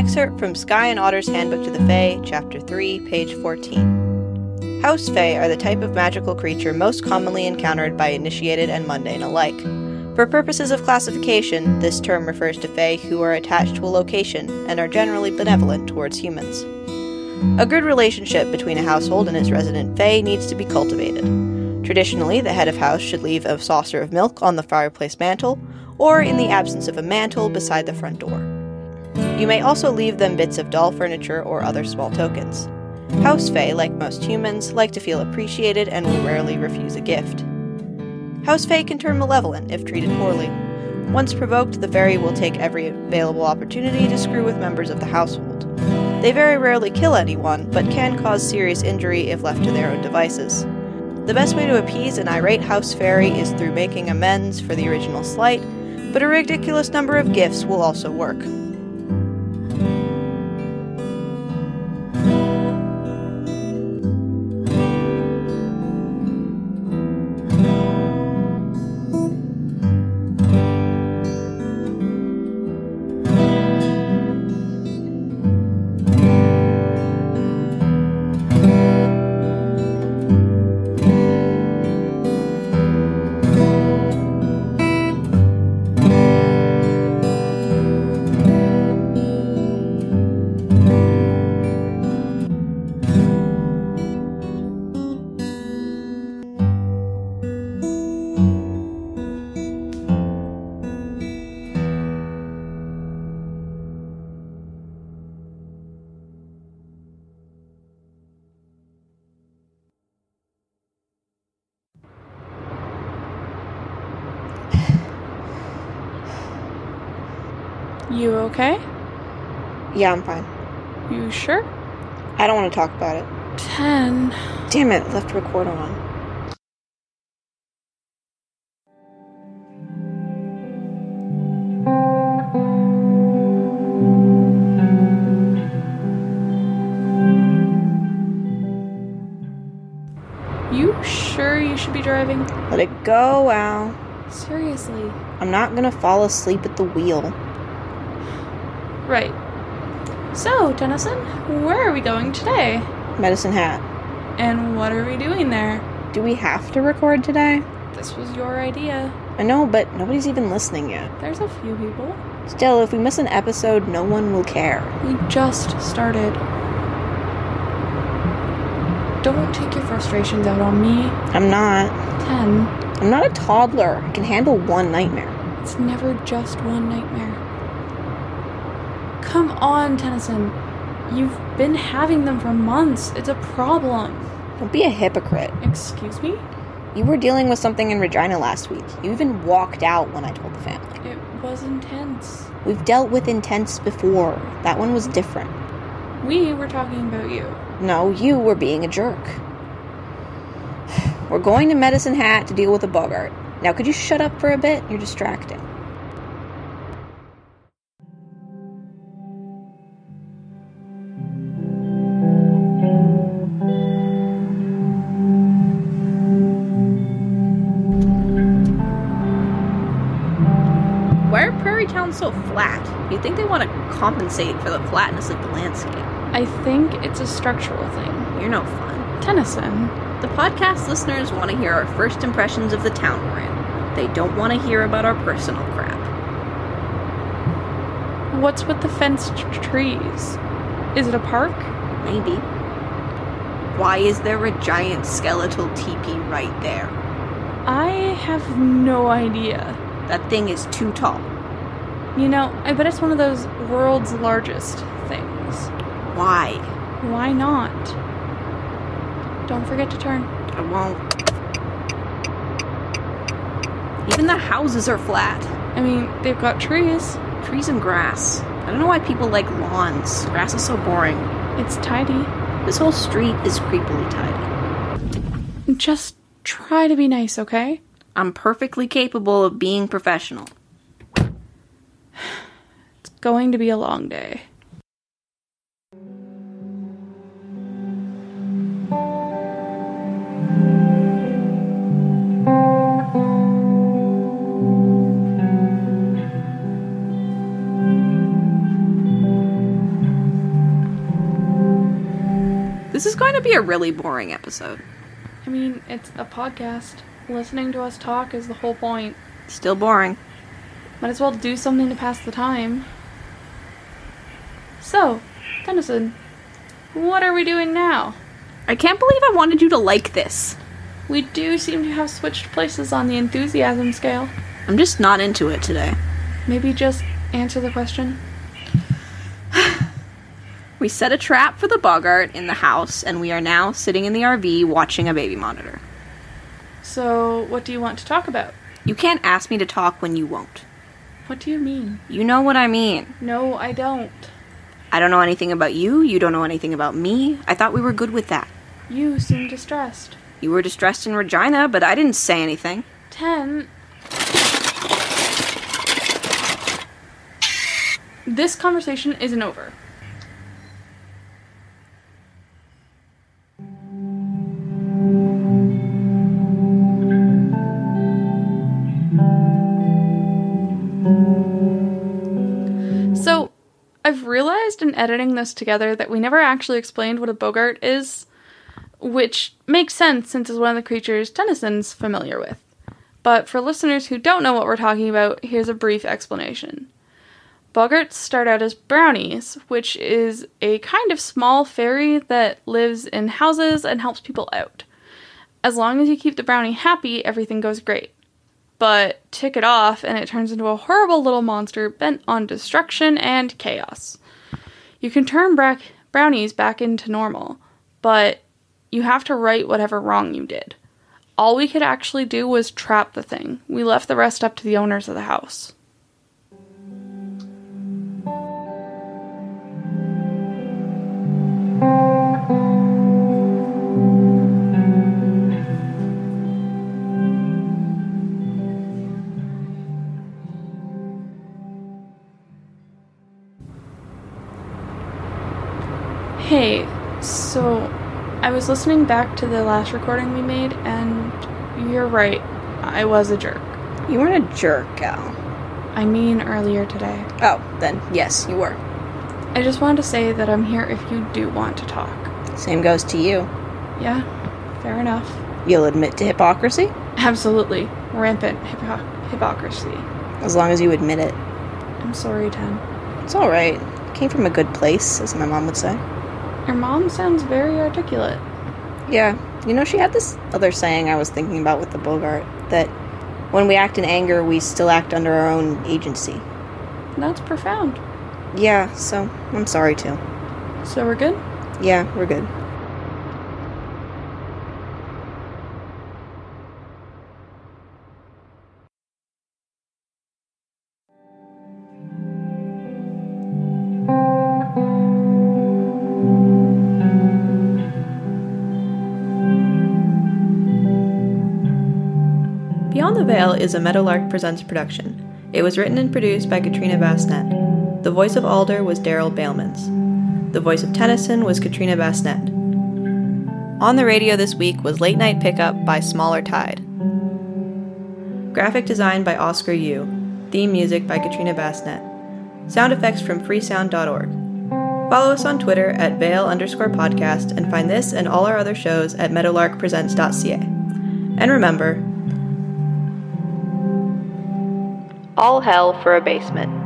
excerpt from Sky and Otter's Handbook to the Fae, Chapter 3, page 14. House Fae are the type of magical creature most commonly encountered by initiated and mundane alike. For purposes of classification, this term refers to Fae who are attached to a location and are generally benevolent towards humans. A good relationship between a household and its resident Fae needs to be cultivated. Traditionally, the head of house should leave a saucer of milk on the fireplace mantel, or in the absence of a mantel, beside the front door. You may also leave them bits of doll furniture or other small tokens. House Fae, like most humans, like to feel appreciated and will rarely refuse a gift. House Fae can turn malevolent if treated poorly. Once provoked, the fairy will take every available opportunity to screw with members of the household. They very rarely kill anyone, but can cause serious injury if left to their own devices. The best way to appease an irate house fairy is through making amends for the original slight, but a ridiculous number of gifts will also work. You okay? Yeah, I'm fine. You sure? I don't want to talk about it. Ten. Damn it, left recorder on. You sure you should be driving? Let it go, Al. Seriously. I'm not gonna fall asleep at the wheel. Right. So, Tennyson, where are we going today? Medicine Hat. And what are we doing there? Do we have to record today? This was your idea. I know, but nobody's even listening yet. There's a few people. Still, if we miss an episode, no one will care. We just started. Don't take your frustrations out on me. I'm not. Ten. I'm not a toddler. I can handle one nightmare. It's never just one nightmare. Come on, Tennyson. You've been having them for months. It's a problem. Don't be a hypocrite. Excuse me? You were dealing with something in Regina last week. You even walked out when I told the family. It was intense. We've dealt with intense before. That one was different. We were talking about you. No, you were being a jerk. We're going to Medicine Hat to deal with a boggart. Now, could you shut up for a bit? You're distracting. Towns so flat? You'd think they want to compensate for the flatness of the landscape. I think it's a structural thing. You're no fun. Tennyson. The podcast listeners want to hear our first impressions of the town we're in. They don't want to hear about our personal crap. What's with the fenced tr- trees? Is it a park? Maybe. Why is there a giant skeletal teepee right there? I have no idea. That thing is too tall. You know, I bet it's one of those world's largest things. Why? Why not? Don't forget to turn. I won't. Even the houses are flat. I mean, they've got trees. Trees and grass. I don't know why people like lawns. Grass is so boring. It's tidy. This whole street is creepily tidy. Just try to be nice, okay? I'm perfectly capable of being professional going to be a long day. This is going to be a really boring episode. I mean, it's a podcast. Listening to us talk is the whole point. Still boring. Might as well do something to pass the time. So, Tennyson, what are we doing now? I can't believe I wanted you to like this. We do seem to have switched places on the enthusiasm scale. I'm just not into it today. Maybe just answer the question. We set a trap for the Boggart in the house, and we are now sitting in the RV watching a baby monitor. So, what do you want to talk about? You can't ask me to talk when you won't. What do you mean? You know what I mean. No, I don't. I don't know anything about you, you don't know anything about me. I thought we were good with that. You seem distressed. You were distressed in Regina, but I didn't say anything. Ten. This conversation isn't over. In editing this together that we never actually explained what a Boggart is, which makes sense since it's one of the creatures Tennyson's familiar with. But for listeners who don't know what we're talking about, here's a brief explanation. Boggarts start out as brownies, which is a kind of small fairy that lives in houses and helps people out. As long as you keep the brownie happy, everything goes great. But tick it off, and it turns into a horrible little monster bent on destruction and chaos. You can turn brownies back into normal, but you have to right whatever wrong you did. All we could actually do was trap the thing. We left the rest up to the owners of the house. So I was listening back to the last recording we made, and you're right. I was a jerk. You weren't a jerk, Al. I mean, earlier today. Oh, then yes, you were. I just wanted to say that I'm here if you do want to talk. Same goes to you. Yeah, fair enough. You'll admit to hypocrisy? Absolutely. Rampant hypo- hypocrisy. As long as you admit it. I'm sorry, Ten. It's alright. Came from a good place, as my mom would say. Your mom sounds very articulate. Yeah, you know, she had this other saying I was thinking about with the Boggart that when we act in anger, we still act under our own agency. That's profound. Yeah, so I'm sorry too. So we're good? Yeah, we're good. Veil is a Meadowlark Presents production. It was written and produced by Katrina Basnett. The voice of Alder was Darhyl Balemans. The voice of Tennyson was Katrina Basnett. On the radio this week was Late Night Pickup by smallertide. Graphic design by Oscar Yu. Theme music by Katrina Basnett. Sound effects from freesound.org. Follow us on Twitter at Veil underscore podcast and find this and all our other shows at meadowlarkpresents.ca. And remember, all hell for a basement.